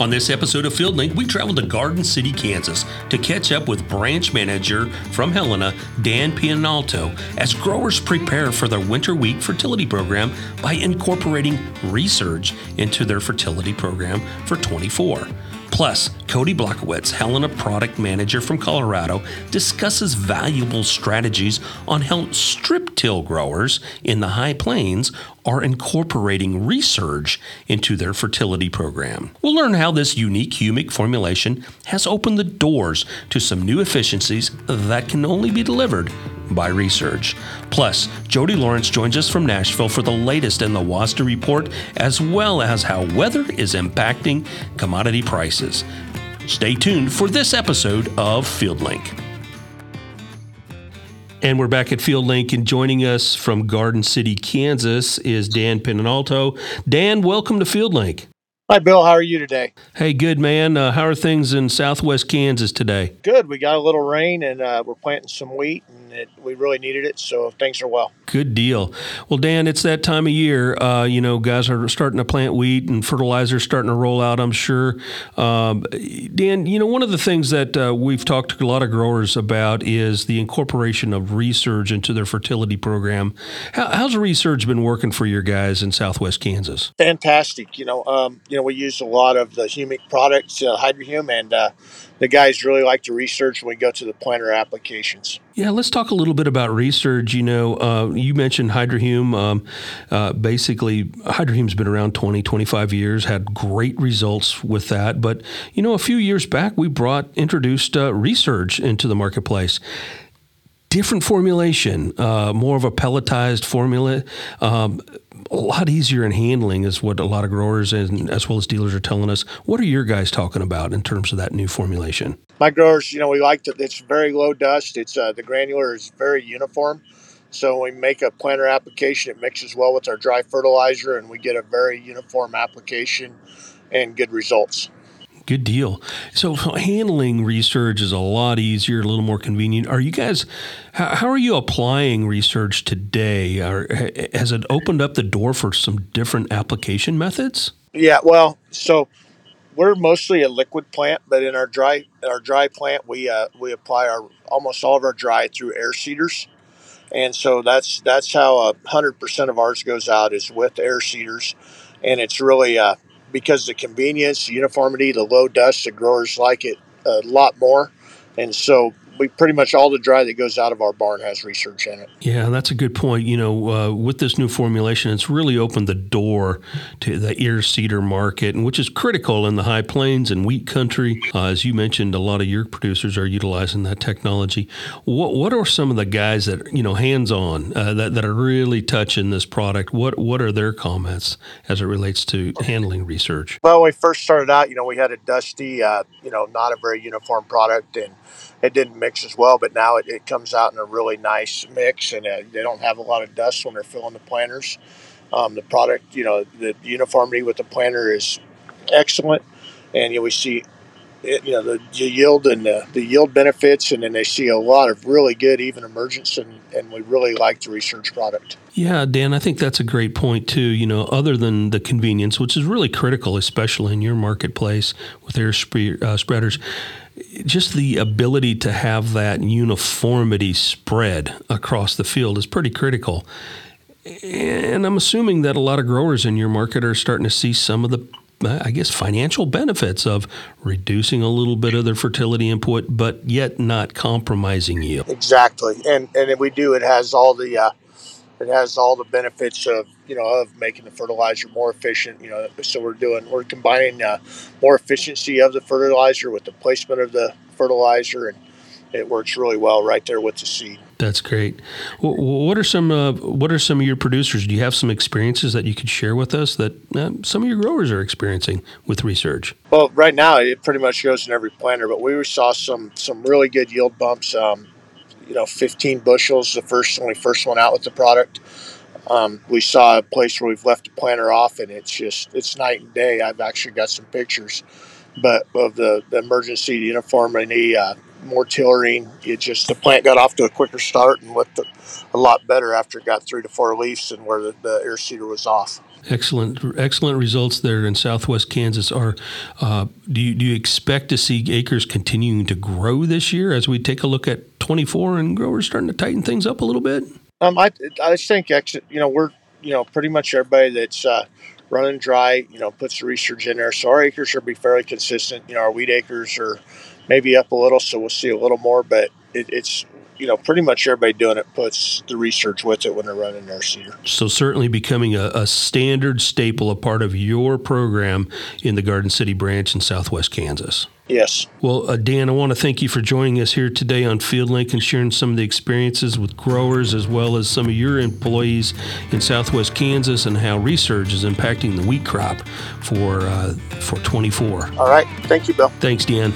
On this episode of FieldLink, we travel to Garden City, Kansas to catch up with branch manager from Helena, Dan Pianalto, as growers prepare for their winter wheat fertility program by incorporating Resurge into their fertility program for 24. Plus, Kody Blochowitz, Helena product manager from Colorado, discusses valuable strategies on how strip till growers in the high plains are incorporating Resurge into their fertility program. We'll learn how this unique humic formulation has opened the doors to some new efficiencies that can only be delivered by Resurge. Plus, Jody Lawrence joins us from Nashville for the latest in the WASDE report, as well as how weather is impacting commodity prices. Stay tuned for this episode of FieldLink. And we're back at FieldLink, and joining us from Garden City, Kansas, is Dan Pianalto. Dan, welcome to FieldLink. Hi, Bill. How are you today? Hey, good man. Uh, how are things in Southwest Kansas today? Good. We got a little rain, and uh, we're planting some wheat, and it, we really needed it, so things are well. Good deal. Well, Dan, it's that time of year. Uh, you know, guys are starting to plant wheat, and fertilizer starting to roll out. I'm sure. Um, Dan, you know, one of the things that uh, we've talked to a lot of growers about is the incorporation of Resurge into their fertility program. How, how's Resurge been working for your guys in Southwest Kansas? Fantastic. You know. Um, you know, we use a lot of the humic products, uh, Hydrohume, and uh, the guys really like to Resurge when we go to the planter applications. Yeah, let's talk a little bit about Resurge. You know, uh, you mentioned Hydrohume. Um, uh, basically, Hydrohume's been around 20, 25 years, had great results with that. But, you know, a few years back, we brought, introduced uh, Resurge into the marketplace different formulation, uh, more of a pelletized formula. Um, a lot easier in handling is what a lot of growers and as well as dealers are telling us. What are your guys talking about in terms of that new formulation? My growers, you know, we like it. It's very low dust. It's uh, the granular is very uniform. So when we make a planter application, it mixes well with our dry fertilizer, and we get a very uniform application and good results. Good deal. So handling Resurge is a lot easier, a little more convenient. Are you guys? How, how are you applying Resurge today? Are, has it opened up the door for some different application methods? Yeah. Well, so we're mostly a liquid plant, but in our dry in our dry plant, we uh, we apply our almost all of our dry through air seeders, and so that's that's how hundred percent of ours goes out is with air seeders, and it's really uh, because the convenience, the uniformity, the low dust, the growers like it a lot more. And so we pretty much all the dry that goes out of our barn has Resurge in it. Yeah, that's a good point. You know, uh, with this new formulation, it's really opened the door to the air seeder market, and which is critical in the high plains and wheat country. Uh, as you mentioned, a lot of your producers are utilizing that technology. What what are some of the guys that you know hands on uh, that that are really touching this product? What what are their comments as it relates to handling Resurge? Well, when we first started out, you know, we had a dusty, uh, you know, not a very uniform product, and it didn't mix as well, but now it, it comes out in a really nice mix, and uh, they don't have a lot of dust when they're filling the planters. Um, the product, you know, the uniformity with the planter is excellent, and you know, we see, it, you know, the, the yield and the, the, yield benefits, and then they see a lot of really good even emergence, and, and we really like the Resurge product. Yeah, Dan, I think that's a great point too. You know, other than the convenience, which is really critical, especially in your marketplace with air uh, spreaders just the ability to have that uniformity spread across the field is pretty critical. And I'm assuming that a lot of growers in your market are starting to see some of the, I guess, financial benefits of reducing a little bit of their fertility input, but yet not compromising yield. Exactly, and and if we do, it has all the uh, it has all the benefits of you know of making the fertilizer more efficient. You know, so we're doing we're combining uh, more efficiency of the fertilizer with the placement of the fertilizer, and it works really well right there with the seed. That's great. What are some uh, What are some of your producers? Do you have some experiences that you could share with us that uh, some of your growers are experiencing with Resurge? Well, right now it pretty much goes in every planter, but we saw some some really good yield bumps. Um, you know 15 bushels the first when we first went out with the product. Um, we saw a place where we've left the planter off, and it's just it's night and day. I've actually got some pictures, but of the, the emergency uniformity, uh, more tillering. It just the plant got off to a quicker start and looked a lot better after it got three to four leaves and where the, the air seeder was off. Excellent, excellent results there in Southwest Kansas. Are uh, do you do you expect to see acres continuing to grow this year as we take a look at 24 and growers starting to tighten things up a little bit? Um, I I think actually, you know we're you know pretty much everybody that's uh, running dry you know puts the Resurge in there, so our acres should be fairly consistent. You know our wheat acres are maybe up a little, so we'll see a little more, but it, it's you know, pretty much everybody doing it puts the Resurge with it when they're running their seeder. So certainly becoming a, a, standard staple, a part of your program in the Garden City branch in Southwest Kansas. Yes. Well, uh, Dan, I want to thank you for joining us here today on FieldLink and sharing some of the experiences with growers as well as some of your employees in Southwest Kansas and how Resurge is impacting the wheat crop for uh, for 24. All right. Thank you, Bill. Thanks, Dan.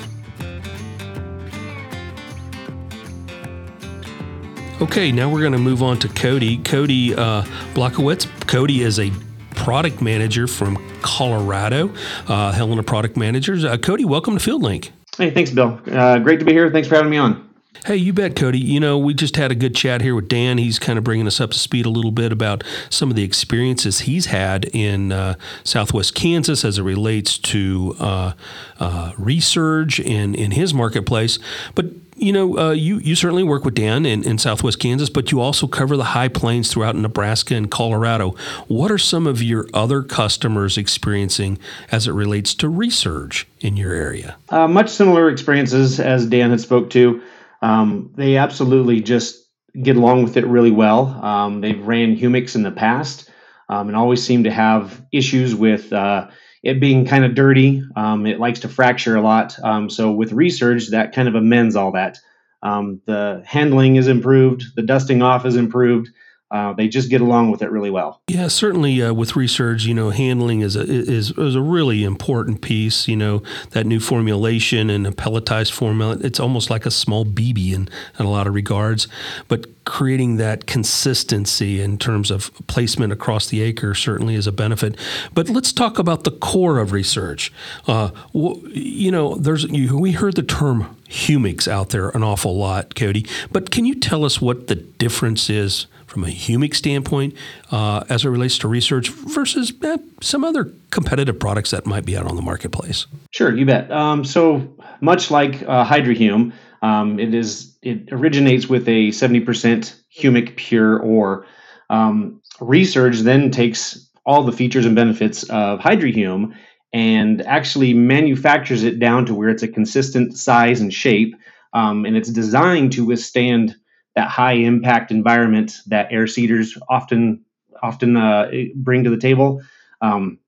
Okay, now we're going to move on to Kody. Kody uh, Blochowitz. Kody is a product manager from Colorado, uh, Helena Product Managers. Uh, Kody, welcome to FieldLink. Hey, thanks, Bill. Uh, great to be here. Thanks for having me on. Hey, you bet, Kody. You know, we just had a good chat here with Dan. He's kind of bringing us up to speed a little bit about some of the experiences he's had in uh, Southwest Kansas as it relates to uh, uh, Resurge in, in his marketplace. But you know, uh, you you certainly work with Dan in, in Southwest Kansas, but you also cover the high plains throughout Nebraska and Colorado. What are some of your other customers experiencing as it relates to Resurge in your area? Uh, much similar experiences as Dan had spoke to. Um, they absolutely just get along with it really well. Um, they've ran humics in the past um, and always seem to have issues with. Uh, it being kind of dirty. Um, it likes to fracture a lot. Um, so with Resurge, that kind of amends all that. Um, the handling is improved, the dusting off is improved. Uh, they just get along with it really well. Yeah, certainly uh, with Resurge, you know, handling is a is, is a really important piece. You know, that new formulation and a pelletized formula, it's almost like a small BB in, in a lot of regards. But creating that consistency in terms of placement across the acre certainly is a benefit. But let's talk about the core of Resurge. Uh, you know, there's we heard the term humics out there an awful lot, Kody. But can you tell us what the difference is? From a humic standpoint uh, as it relates to Resurge versus eh, some other competitive products that might be out on the marketplace? Sure, you bet. Um, so much like uh, Hydrohume, um, it is it originates with a 70% humic pure ore. Um, Resurge then takes all the features and benefits of Hydrohume and actually manufactures it down to where it's a consistent size and shape, um, and it's designed to withstand that high impact environment that air seeders often often uh, bring to the table. Um,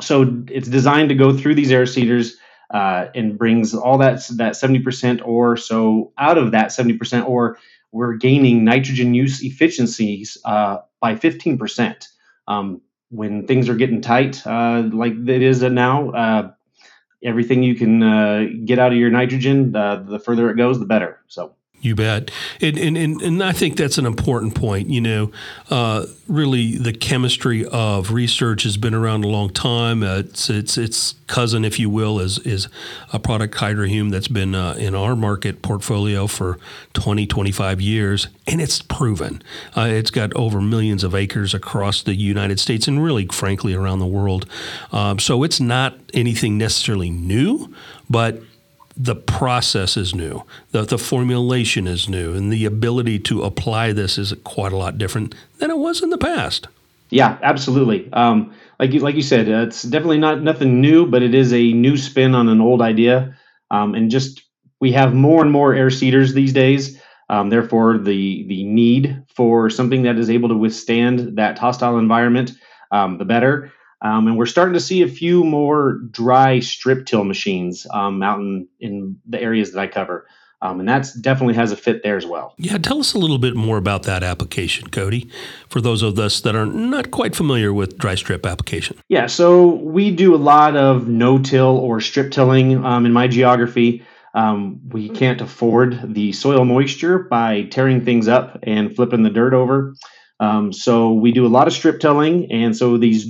so it's designed to go through these air seeders uh, and brings all that that 70% or so out of that 70% or we're gaining nitrogen use efficiencies uh, by 15%. Um, when things are getting tight, uh, like it is now, uh, everything you can uh, get out of your nitrogen, uh, the further it goes, the better. So. You bet. And, and, and, and, I think that's an important point. You know, uh, really the chemistry of Resurge has been around a long time. Uh, it's, it's, its cousin, if you will, is, is a product, Hydrohume, that's been uh, in our market portfolio for 20, 25 years. And it's proven. Uh, it's got over millions of acres across the United States and really, frankly, around the world. Um, so it's not anything necessarily new, but the process is new, the, the formulation is new, and the ability to apply this is quite a lot different than it was in the past. Yeah, absolutely. Um, like you, like you said, uh, it's definitely not nothing new, but it is a new spin on an old idea. Um, and just we have more and more air seeders these days. Um, therefore, the the need for something that is able to withstand that hostile environment, um, the better. Um, and we're starting to see a few more dry strip till machines um, out in, in the areas that I cover. Um, and that definitely has a fit there as well. Yeah, tell us a little bit more about that application, Kody, for those of us that are not quite familiar with dry strip application. Yeah, so we do a lot of no till or strip tilling um, in my geography. Um, we can't afford the soil moisture by tearing things up and flipping the dirt over. Um, so we do a lot of strip tilling, and so these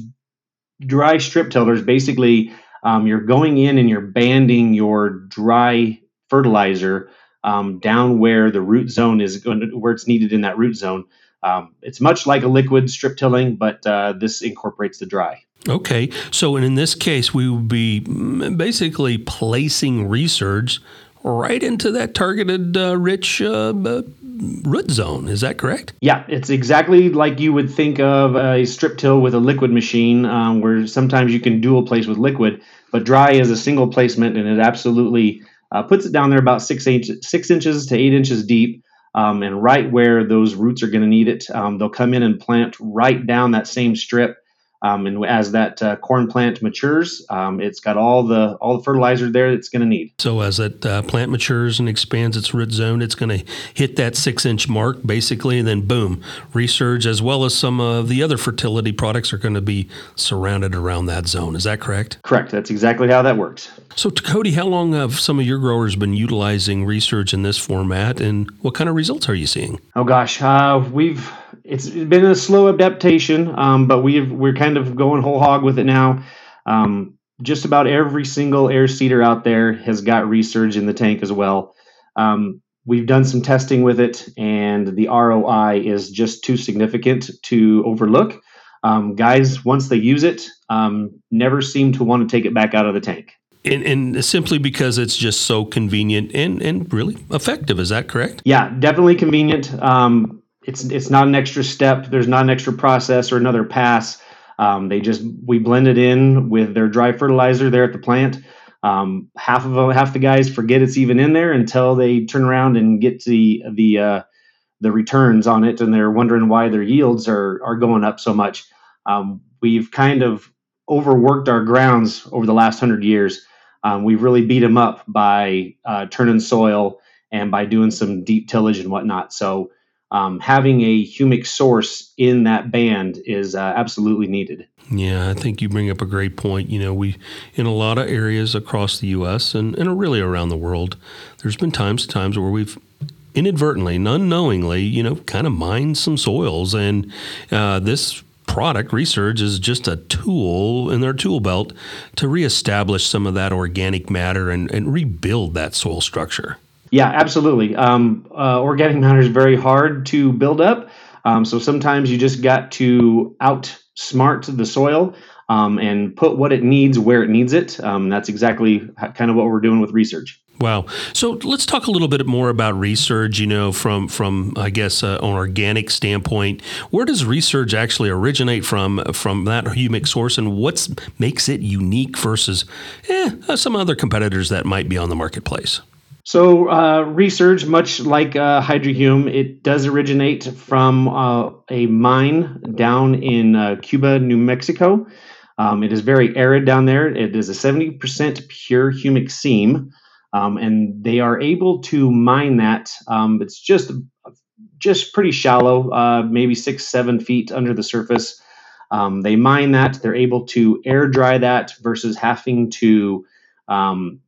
dry strip tillers basically um, you're going in and you're banding your dry fertilizer um, down where the root zone is going to, where it's needed in that root zone. Um, it's much like a liquid strip tilling, but uh, this incorporates the dry. Okay, so in this case, we would be mm, basically placing resurge right into that targeted uh, rich uh, root zone. Is that correct? Yeah, it's exactly like you would think of a strip till with a liquid machine, um, where sometimes you can dual place with liquid, but dry is a single placement, and it absolutely uh, puts it down there about six inch, six inches to eight inches deep. Um, and right where those roots are going to need it, um, they'll come in and plant right down that same strip um, and as that uh, corn plant matures, um, it's got all the all the fertilizer there it's going to need. So as that uh, plant matures and expands its root zone, it's going to hit that six inch mark basically, and then boom, resurge as well as some of the other fertility products are going to be surrounded around that zone. Is that correct? Correct. That's exactly how that works. So, Kody, how long have some of your growers been utilizing Resurge in this format, and what kind of results are you seeing? Oh gosh, uh, we've it's been a slow adaptation, um, but we've we're kind of going whole hog with it now. Um, just about every single air seeder out there has got resurge in the tank as well. Um, we've done some testing with it, and the ROI is just too significant to overlook. Um, guys, once they use it, um, never seem to want to take it back out of the tank. And, and, simply because it's just so convenient and, and really effective. Is that correct? Yeah, definitely convenient. Um, it's it's not an extra step. There's not an extra process or another pass. Um, they just we blend it in with their dry fertilizer there at the plant. Um, half of them, half the guys forget it's even in there until they turn around and get the the uh, the returns on it, and they're wondering why their yields are are going up so much. Um, we've kind of overworked our grounds over the last hundred years. Um, we've really beat them up by uh, turning soil and by doing some deep tillage and whatnot. So um, having a humic source in that band is uh, absolutely needed. Yeah, I think you bring up a great point. You know, we in a lot of areas across the U.S. and, and really around the world, there's been times times where we've inadvertently, unknowingly, you know, kind of mined some soils, and uh, this product resurge is just a tool in their tool belt to reestablish some of that organic matter and, and rebuild that soil structure. Yeah, absolutely. Um, uh, organic matter is very hard to build up. Um, so sometimes you just got to outsmart the soil um, and put what it needs where it needs it. Um, that's exactly kind of what we're doing with Resurge. Wow. So let's talk a little bit more about resurge. You know, from from I guess uh, an organic standpoint, where does resurge actually originate from? From that humic source, and what makes it unique versus eh, some other competitors that might be on the marketplace? So, uh, resurge, much like uh, Hydrohume, it does originate from uh, a mine down in uh, Cuba, New Mexico. Um, it is very arid down there. It is a 70% pure humic seam, um, and they are able to mine that. Um, it's just just pretty shallow, uh, maybe six, seven feet under the surface. Um, they mine that. They're able to air dry that versus having to um,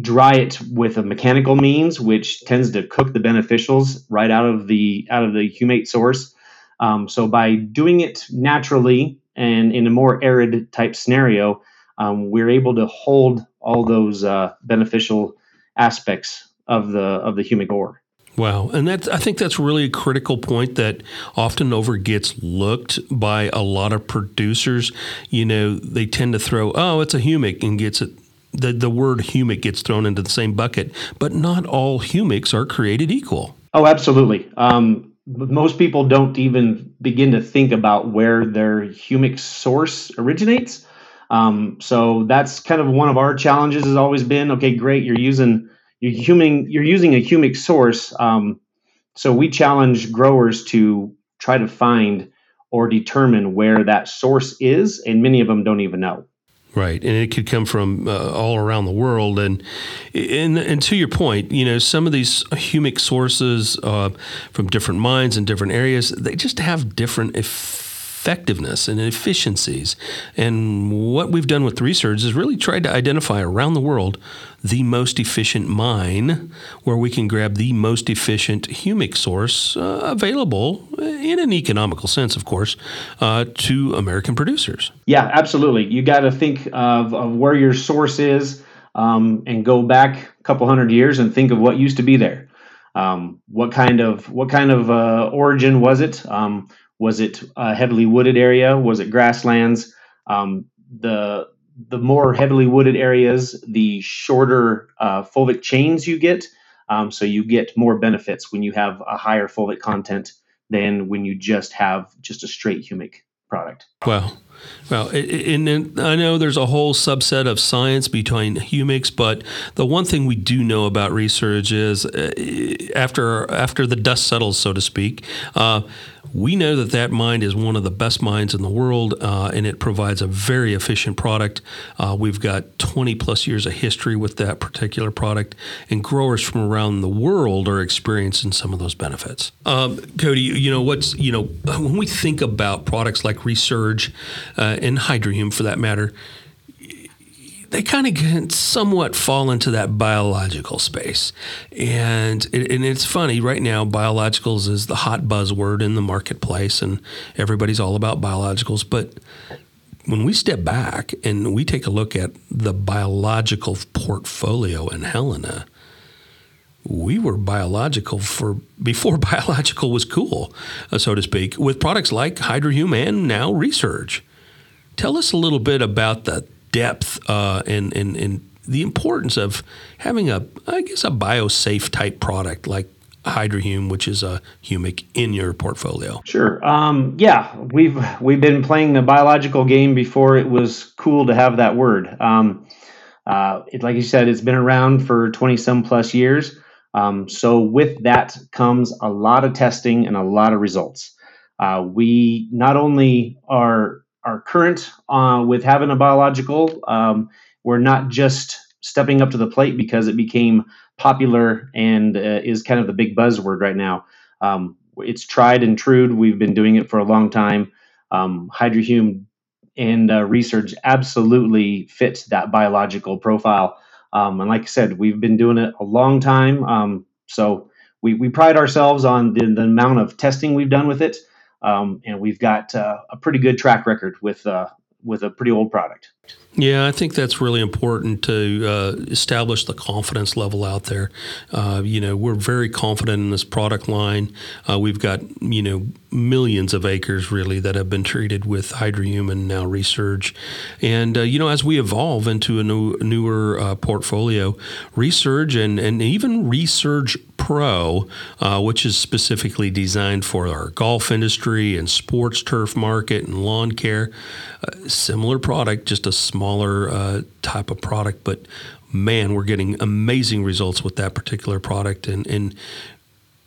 dry it with a mechanical means, which tends to cook the beneficials right out of the out of the humate source. Um, so by doing it naturally and in a more arid type scenario, um, we're able to hold all those uh, beneficial aspects of the of the humic ore. Wow, and that's I think that's really a critical point that often over gets looked by a lot of producers. You know, they tend to throw, "Oh, it's a humic," and gets it the, the word humic gets thrown into the same bucket, but not all humics are created equal. Oh, absolutely. Um, most people don't even begin to think about where their humic source originates. Um, so that's kind of one of our challenges has always been okay, great, you're using you're huming you're using a humic source. Um, so we challenge growers to try to find or determine where that source is, and many of them don't even know. Right, and it could come from uh, all around the world, and, and and to your point, you know, some of these humic sources uh, from different mines and different areas, they just have different effectiveness and efficiencies. And what we've done with Resurge is really tried to identify around the world the most efficient mine where we can grab the most efficient humic source uh, available in an economical sense, of course, uh, to American producers. Yeah, absolutely. You got to think of, of where your source is um, and go back a couple hundred years and think of what used to be there. Um, what kind of what kind of uh, origin was it? Um, was it a heavily wooded area? Was it grasslands? Um, the the more heavily wooded areas, the shorter uh, fulvic chains you get. Um, so you get more benefits when you have a higher fulvic content than when you just have just a straight humic product. Well, well, and, and I know there's a whole subset of science between humics, but the one thing we do know about Resurge is uh, after after the dust settles, so to speak, uh, we know that that mine is one of the best mines in the world, uh, and it provides a very efficient product. Uh, we've got 20 plus years of history with that particular product, and growers from around the world are experiencing some of those benefits. Um, Kody, you know what's you know when we think about products like Resurge uh, and Hydrohume, for that matter they kind of somewhat fall into that biological space. And, it, and it's funny, right now, biologicals is the hot buzzword in the marketplace, and everybody's all about biologicals. But when we step back and we take a look at the biological portfolio in Helena, we were biological for before biological was cool, uh, so to speak, with products like Hydrohume and now Resurge. Tell us a little bit about the depth uh, and, and, and the importance of having a, I guess, a biosafe type product like Hydrohume, which is a humic in your portfolio? Sure. Um, yeah, we've we've been playing the biological game before it was cool to have that word. Um, uh, it, like you said, it's been around for twenty some plus years. Um, so with that comes a lot of testing and a lot of results. Uh, we not only are are current uh, with having a biological. Um, we're not just stepping up to the plate because it became popular and uh, is kind of the big buzzword right now. Um, it's tried and true. We've been doing it for a long time. Um, Hydrohume and uh, Resurge absolutely fits that biological profile. Um, and like I said, we've been doing it a long time. Um, so we, we pride ourselves on the, the amount of testing we've done with it um, and we've got uh, a pretty good track record with uh, with a pretty old product. Yeah, I think that's really important to uh, establish the confidence level out there. Uh, you know, we're very confident in this product line. Uh, we've got you know millions of acres really that have been treated with Hydrohume and now Resurge, and uh, you know as we evolve into a new newer uh, portfolio, Resurge and and even Resurge Pro, uh, which is specifically designed for our golf industry and sports turf market and lawn care. similar product, just a smaller uh, type of product, but man, we're getting amazing results with that particular product. And, and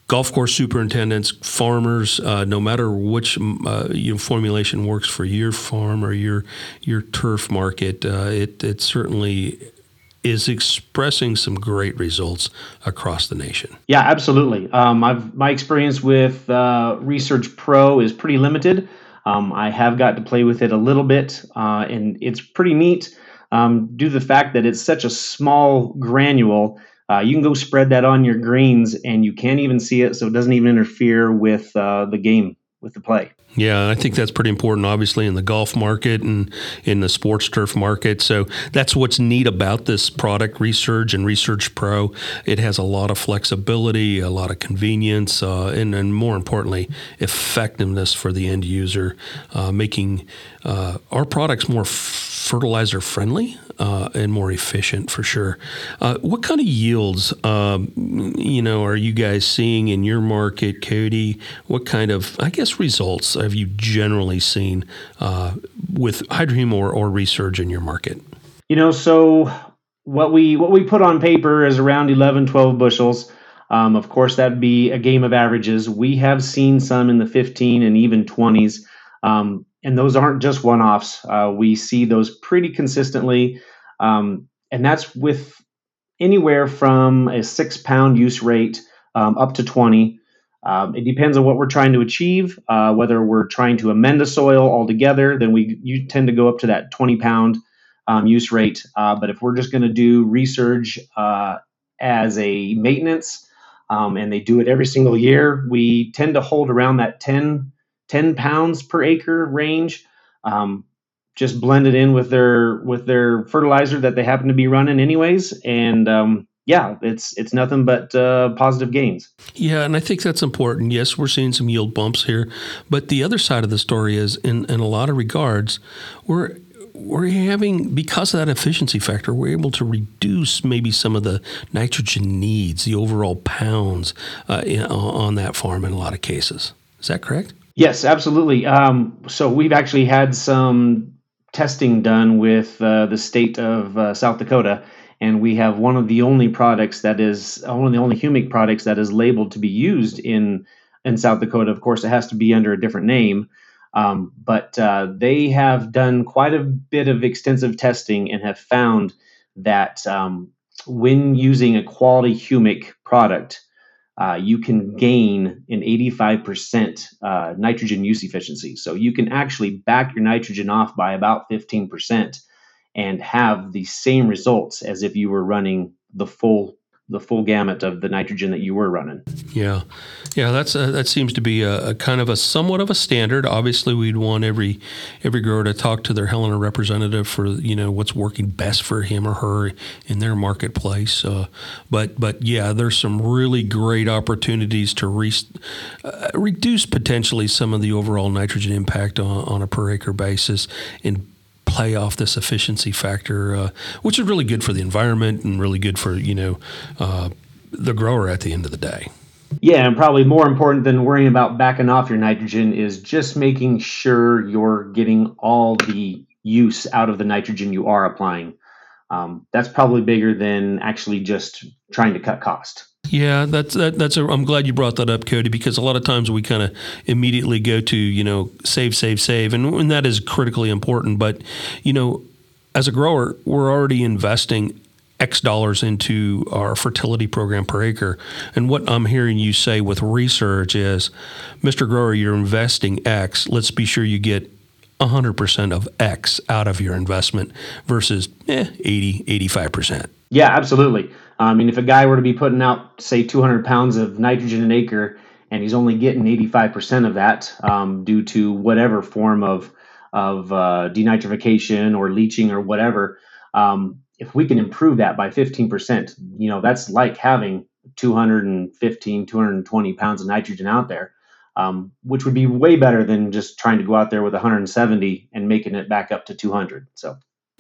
golf course superintendents, farmers, uh, no matter which uh, you know, formulation works for your farm or your your turf market, uh, it it certainly is expressing some great results across the nation. Yeah, absolutely. Um, I've my experience with uh, Resurge Pro is pretty limited. Um, I have got to play with it a little bit, uh, and it's pretty neat um, due to the fact that it's such a small granule. Uh, you can go spread that on your greens, and you can't even see it, so it doesn't even interfere with uh, the game, with the play. Yeah, I think that's pretty important, obviously, in the golf market and in the sports turf market. So that's what's neat about this product, Resurge and Resurge Pro. It has a lot of flexibility, a lot of convenience, uh, and, and more importantly, effectiveness for the end user, uh, making uh, our products more fertilizer friendly uh, and more efficient for sure. Uh, what kind of yields, um, you know, are you guys seeing in your market, Kody? What kind of, I guess, results have you generally seen uh, with Hydrohume or, or Resurge in your market? You know, so what we what we put on paper is around 11, 12 bushels. Um, of course, that'd be a game of averages. We have seen some in the 15 and even 20s. Um, and those aren't just one offs. Uh, we see those pretty consistently. Um, and that's with anywhere from a six pound use rate um, up to 20. Um, it depends on what we're trying to achieve. Uh, whether we're trying to amend the soil altogether, then we you tend to go up to that 20 pound um, use rate. Uh, but if we're just going to do Resurge uh, as a maintenance, um, and they do it every single year, we tend to hold around that 10 10 pounds per acre range. Um, just blended in with their with their fertilizer that they happen to be running anyways, and um, yeah, it's it's nothing but uh, positive gains. Yeah, and I think that's important. Yes, we're seeing some yield bumps here, but the other side of the story is, in in a lot of regards, we're we're having because of that efficiency factor, we're able to reduce maybe some of the nitrogen needs, the overall pounds uh, in, on that farm in a lot of cases. Is that correct? Yes, absolutely. Um, so we've actually had some testing done with uh, the state of uh, South Dakota and we have one of the only products that is one of the only humic products that is labeled to be used in in South Dakota. Of course, it has to be under a different name, um, but uh, they have done quite a bit of extensive testing and have found that um, when using a quality humic product, uh, you can gain an 85% uh, nitrogen use efficiency. So you can actually back your nitrogen off by about 15% and have the same results as if you were running the full the full gamut of the nitrogen that you were running. Yeah, yeah, that's a, that seems to be a, a, kind of a somewhat of a standard. Obviously, we'd want every every grower to talk to their Helena representative for you know what's working best for him or her in their marketplace. Uh, but but yeah, there's some really great opportunities to re, uh, reduce potentially some of the overall nitrogen impact on, on a per acre basis and play off this efficiency factor, uh, which is really good for the environment and really good for you know uh, the grower at the end of the day. Yeah, and probably more important than worrying about backing off your nitrogen is just making sure you're getting all the use out of the nitrogen you are applying. Um, that's probably bigger than actually just trying to cut cost. Yeah, that's that, that's. A, I'm glad you brought that up, Kody, because a lot of times we kind of immediately go to you know save, save, save, and, and that is critically important. But you know, as a grower, we're already investing X dollars into our fertility program per acre. And what I'm hearing you say with Resurge is, Mr. Grower, you're investing X. Let's be sure you get 100% of X out of your investment versus eh, 80, 85%. Yeah, absolutely. I mean, if a guy were to be putting out, say, 200 pounds of nitrogen an acre, and he's only getting 85% of that um, due to whatever form of of uh, denitrification or leaching or whatever, um, if we can improve that by 15%, you know, that's like having 215, 220 pounds of nitrogen out there, um, which would be way better than just trying to go out there with 170 and making it back up to 200. So.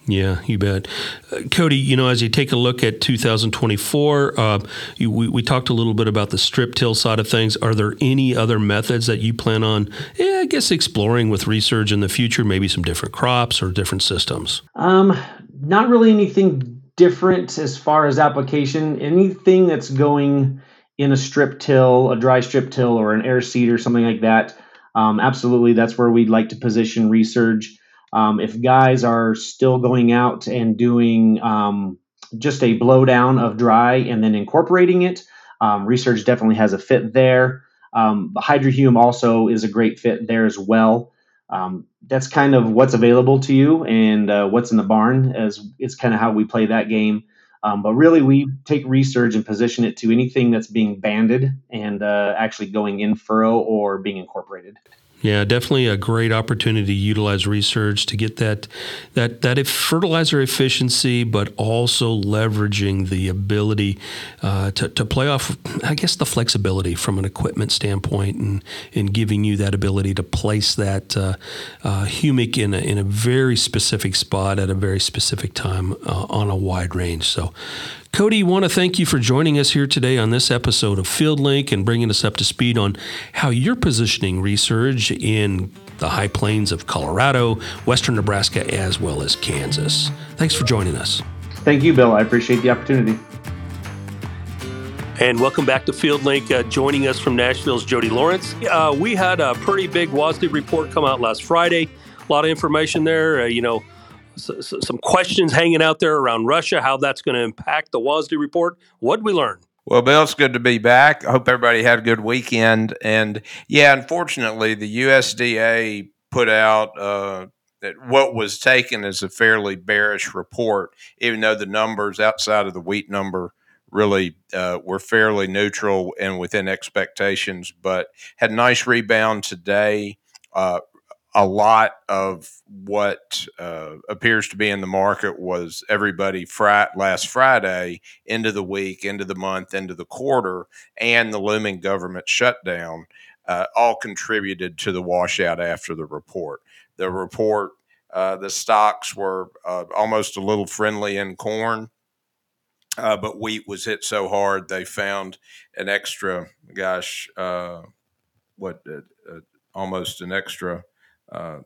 Yeah, you bet. Uh, Kody, you know, as you take a look at 2024, uh, you, we, we, talked a little bit about the strip till side of things. Are there any other methods that you plan on, eh, I guess, exploring with Resurge in the future? Maybe some different crops or different systems? Um, not really anything different as far as application. Anything that's going in a strip till, a dry strip till, or an air seed or something like that, um, absolutely, that's where we'd like to position Resurge. Um, if guys are still going out and doing um, just a blowdown of dry and then incorporating it, um, Resurge definitely has a fit there. Um, Hydrohume also is a great fit there as well. Um, that's kind of what's available to you and uh, what's in the barn as is kind of how we play that game. Um, but really, we take Resurge and position it to anything that's being banded and uh, actually going in furrow or being incorporated. Yeah, definitely a great opportunity to utilize Resurge to get that that that fertilizer efficiency, but also leveraging the ability uh, to, to play off, I guess, the flexibility from an equipment standpoint, and and giving you that ability to place that uh, uh, humic in a, in a very specific spot at a very specific time uh, on a wide range. So, Kody, want to thank you for joining us here today on this episode of FieldLink and bringing us up to speed on how you're positioning Resurge in the high plains of Colorado, western Nebraska, as well as Kansas. Thanks for joining us. Thank you, Bill. I appreciate the opportunity. And welcome back to FieldLink. Uh, joining us from Nashville's Jody Lawrence. Uh, we had a pretty big WASDE report come out last Friday. A lot of information there. Uh, you know, some questions hanging out there around Russia, how that's going to impact the WASDE report. What did we learn? Well, Bill, it's good to be back. I hope everybody had a good weekend. And yeah, unfortunately, the USDA put out uh, what was taken as a fairly bearish report, even though the numbers outside of the wheat number really uh, were fairly neutral and within expectations, but had nice rebound today. Uh, a lot of what uh, appears to be in the market was everybody fri- last Friday into the week, into the month, into the quarter, and the looming government shutdown uh, all contributed to the washout after the report. The report, uh, the stocks were uh, almost a little friendly in corn. Uh, but wheat was hit so hard they found an extra, gosh, uh, what, almost an extra uh,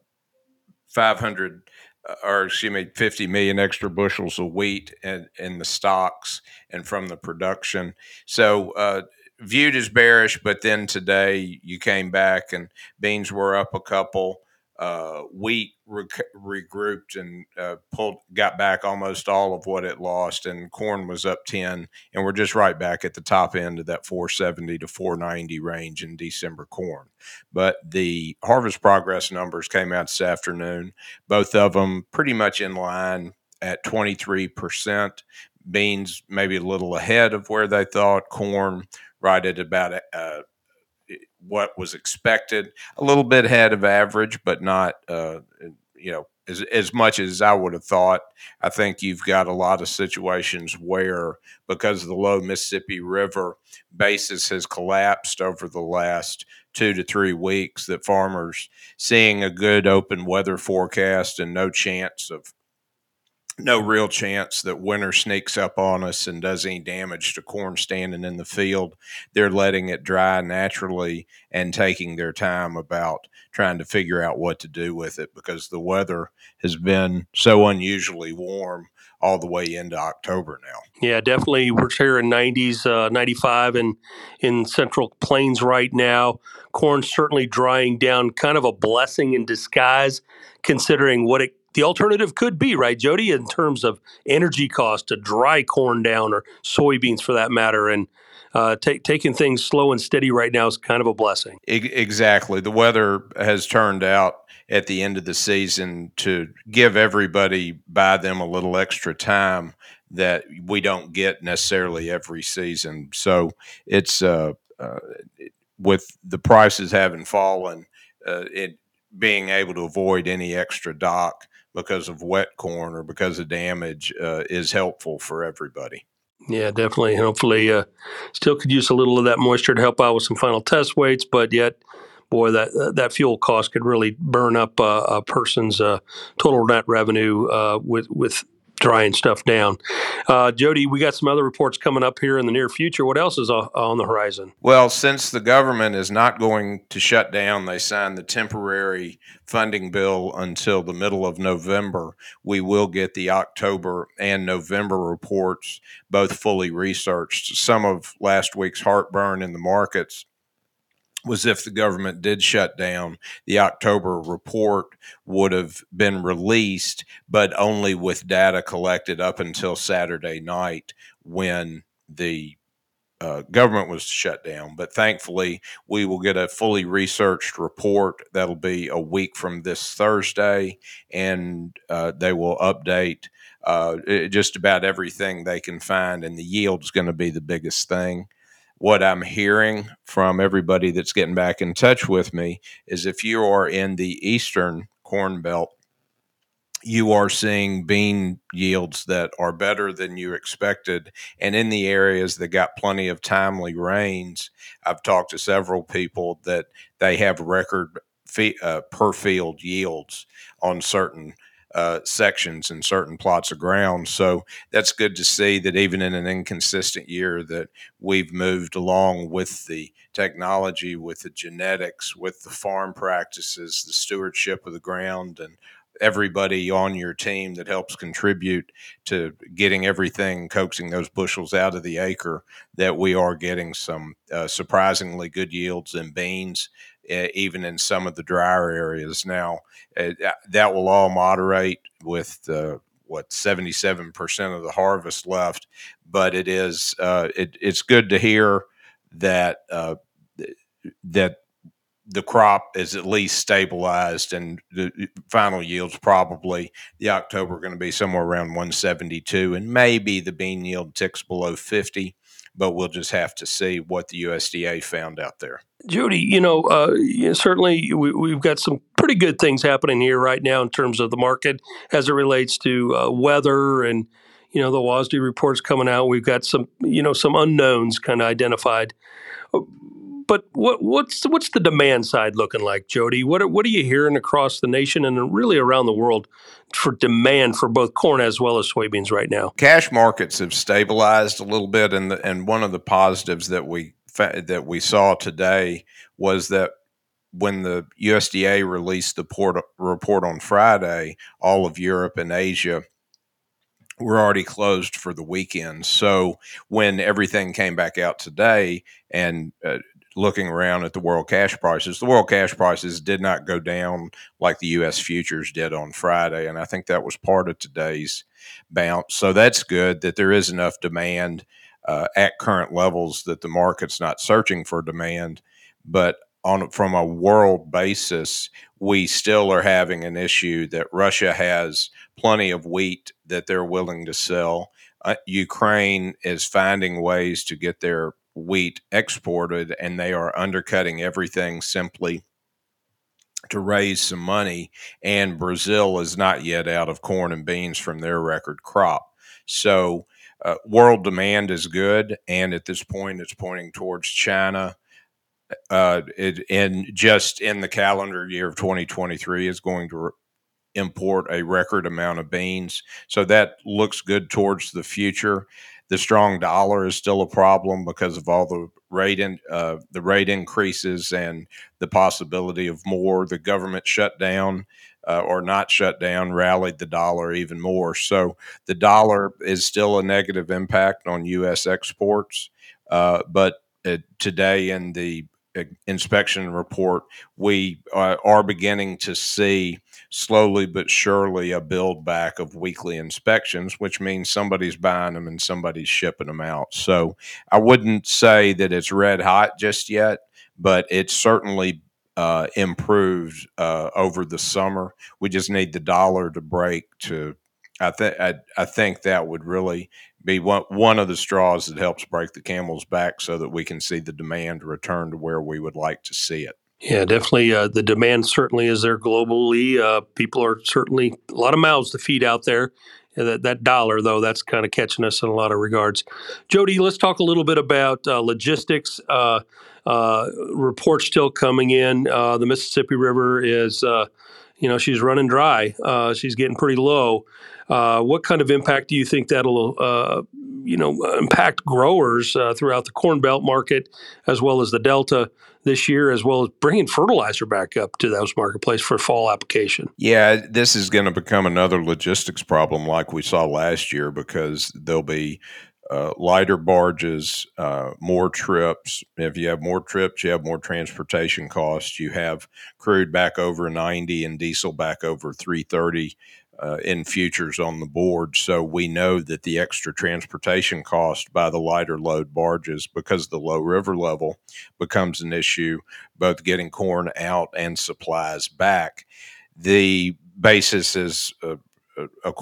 500 uh, or excuse me 50 million extra bushels of wheat in, in the stocks and from the production. So uh, viewed as bearish but then today you came back and beans were up a couple uh, wheat re- regrouped and uh, pulled, got back almost all of what it lost, and corn was up ten, and we're just right back at the top end of that 470 to 490 range in December corn. But the harvest progress numbers came out this afternoon, both of them pretty much in line at 23 percent. Beans maybe a little ahead of where they thought. Corn right at about uh, what was expected, a little bit ahead of average, but not uh, you know as as much as I would have thought. I think you've got a lot of situations where because the low Mississippi River basis has collapsed over the last two to three weeks that farmers seeing a good open weather forecast and no chance of no real chance that winter sneaks up on us and does any damage to corn standing in the field. They're letting it dry naturally and taking their time about trying to figure out what to do with it because the weather has been so unusually warm all the way into October now. Yeah, definitely. We're here in 90s, uh, 95 and in central plains right now. Corn certainly drying down, kind of a blessing in disguise, considering what it the alternative could be, right, Jody, in terms of energy cost to dry corn down or soybeans for that matter. And uh, taking things slow and steady right now is kind of a blessing. Exactly. The weather has turned out at the end of the season to give everybody by them a little extra time that we don't get necessarily every season. So it's uh, uh, with the prices having fallen, uh, it being able to avoid any extra dock because of wet corn or because of damage uh, is helpful for everybody. Yeah, definitely. Hopefully, uh, still could use a little of that moisture to help out with some final test weights, but yet, boy, that that fuel cost could really burn up uh, a person's uh, total net revenue uh, with with drying stuff down. Uh, Jody, we got some other reports coming up here in the near future. What else is on the horizon? Well, since the government is not going to shut down, they signed the temporary funding bill until the middle of November. We will get the October and November reports, both fully researched. Some of last week's heartburn in the markets was if the government did shut down, the October report would have been released, but only with data collected up until Saturday night when the uh, government was shut down. But thankfully, we will get a fully researched report that'll be a week from this Thursday, and uh, they will update uh, just about everything they can find, and the yield is going to be the biggest thing what I'm hearing from everybody that's getting back in touch with me is if you are in the eastern corn belt, you are seeing bean yields that are better than you expected. And in the areas that got plenty of timely rains, I've talked to several people that they have record fee, uh, per field yields on certain uh, sections and certain plots of ground. So that's good to see that even in an inconsistent year that we've moved along with the technology, with the genetics, with the farm practices, the stewardship of the ground, and everybody on your team that helps contribute to getting everything, coaxing those bushels out of the acre, that we are getting some uh, surprisingly good yields in beans even in some of the drier areas. Now, uh, that will all moderate with what 77% of the harvest left, but it is uh, it, it's good to hear that uh, that the crop is at least stabilized and the final yields probably the October going to be somewhere around 172 and maybe the bean yield ticks below 50 but we'll just have to see what the USDA found out there. Jody, you know, uh, certainly we, have got some pretty good things happening here right now in terms of the market as it relates to uh, weather and you know the WASDE reports coming out. We've got some you know some unknowns kind of identified. But what, what's what's the demand side looking like, Jody? What are, what are you hearing across the nation and really around the world for demand for both corn as well as soybeans right now? Cash markets have stabilized a little bit, and the, and one of the positives that we that we saw today was that when the USDA released the port, report on Friday, all of Europe and Asia were already closed for the weekend. So when everything came back out today and uh, looking around at the world cash prices, the world cash prices did not go down like the U.S. futures did on Friday. And I think that was part of today's bounce. So that's good that there is enough demand uh, at current levels that the market's not searching for demand. But on from a world basis, we still are having an issue that Russia has plenty of wheat that they're willing to sell. Uh, Ukraine is finding ways to get their wheat exported, and they are undercutting everything simply to raise some money. And Brazil is not yet out of corn and beans from their record crop. So, uh, world demand is good, and at this point, it's pointing towards China. Uh, it, in just in the calendar year of 2023 is going to re- import a record amount of beans. So that looks good towards the future. The strong dollar is still a problem because of all the rate in, uh, the rate increases and the possibility of more. The government shutdown uh, or not shut down rallied the dollar even more. So the dollar is still a negative impact on U.S. exports. Uh, but uh, today in the inspection report, we uh, are beginning to see slowly but surely a build back of weekly inspections, which means somebody's buying them and somebody's shipping them out. So I wouldn't say that it's red hot just yet, but it's certainly uh, improved uh, over the summer. We just need the dollar to break to. I think I think that would really be one one of the straws that helps break the camel's back, so that we can see the demand return to where we would like to see it. Yeah, definitely. Uh, the demand certainly is there globally. Uh, people are certainly a lot of mouths to feed out there. that, that dollar, though, that's kind of catching us in a lot of regards. Jody, let's talk a little bit about uh, logistics. Uh, uh, reports still coming in. Uh, the Mississippi River is, you know, she's running dry. Uh, she's getting pretty low. Uh, what kind of impact do you think that'll, uh, you know, impact growers throughout the Corn Belt market as well as the Delta? this year, as well as bringing fertilizer back up to those marketplace for fall application. Yeah, this is going to become another logistics problem like we saw last year because there'll be uh, lighter barges, uh, more trips. If you have more trips, you have more transportation costs. You have crude back over 90 and diesel back over 330 uh, in futures on the board. So we know that the extra transportation cost by the lighter load barges, because the low river level becomes an issue, both getting corn out and supplies back. The basis is uh, a,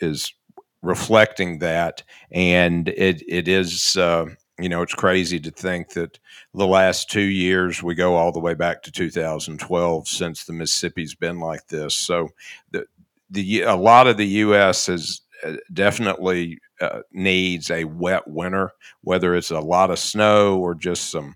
is reflecting that, and it it is. Uh, you know, it's crazy to think that the last two years we go all the way back to 2012 since the Mississippi's been like this. So the the a lot of the U.S. is uh, definitely uh, needs a wet winter, whether it's a lot of snow or just some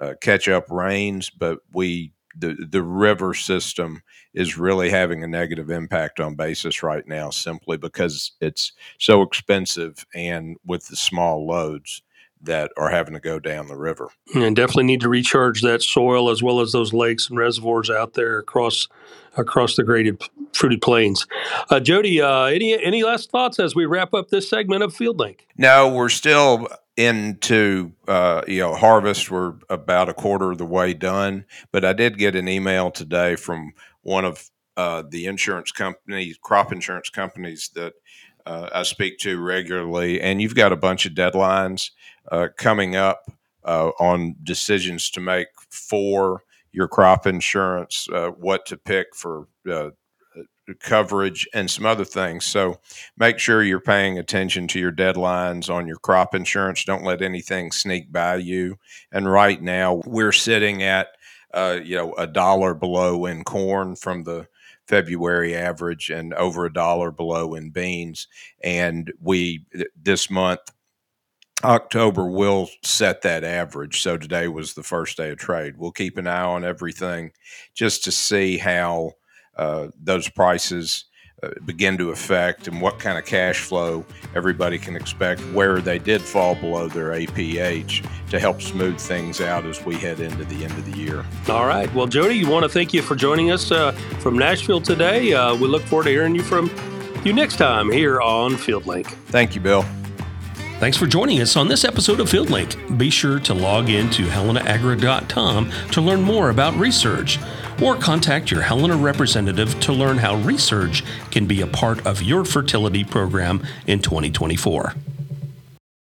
uh, catch up rains. But we the the river system is really having a negative impact on basis right now, simply because it's so expensive and with the small loads that are having to go down the river. And definitely need to recharge that soil as well as those lakes and reservoirs out there across across the graded fruited plains. Uh, Jody, uh, any any last thoughts as we wrap up this segment of FieldLink? No, we're still into uh, you know harvest. We're about a quarter of the way done, but I did get an email today from one of uh, the insurance companies, crop insurance companies that uh, I speak to regularly, and you've got a bunch of deadlines uh, coming up uh, on decisions to make for your crop insurance, uh, what to pick for coverage, and some other things. So make sure you're paying attention to your deadlines on your crop insurance. Don't let anything sneak by you. And right now, we're sitting at uh, you know, a dollar below in corn from the February average and over a dollar below in beans. And we, this month, October will set that average. So today was the first day of trade. We'll keep an eye on everything just to see how those prices uh, begin to affect and what kind of cash flow everybody can expect where they did fall below their APH to help smooth things out as we head into the end of the year. All right. Well, Jody, you want to thank you for joining us uh, from Nashville today. Uh, we look forward to hearing you from you next time here on FieldLink. Thank you, Bill. Thanks for joining us on this episode of FieldLink. Be sure to log in to helenaagri.com to learn more about Resurge or contact your Helena representative to learn how Resurge can be a part of your fertility program in 2024.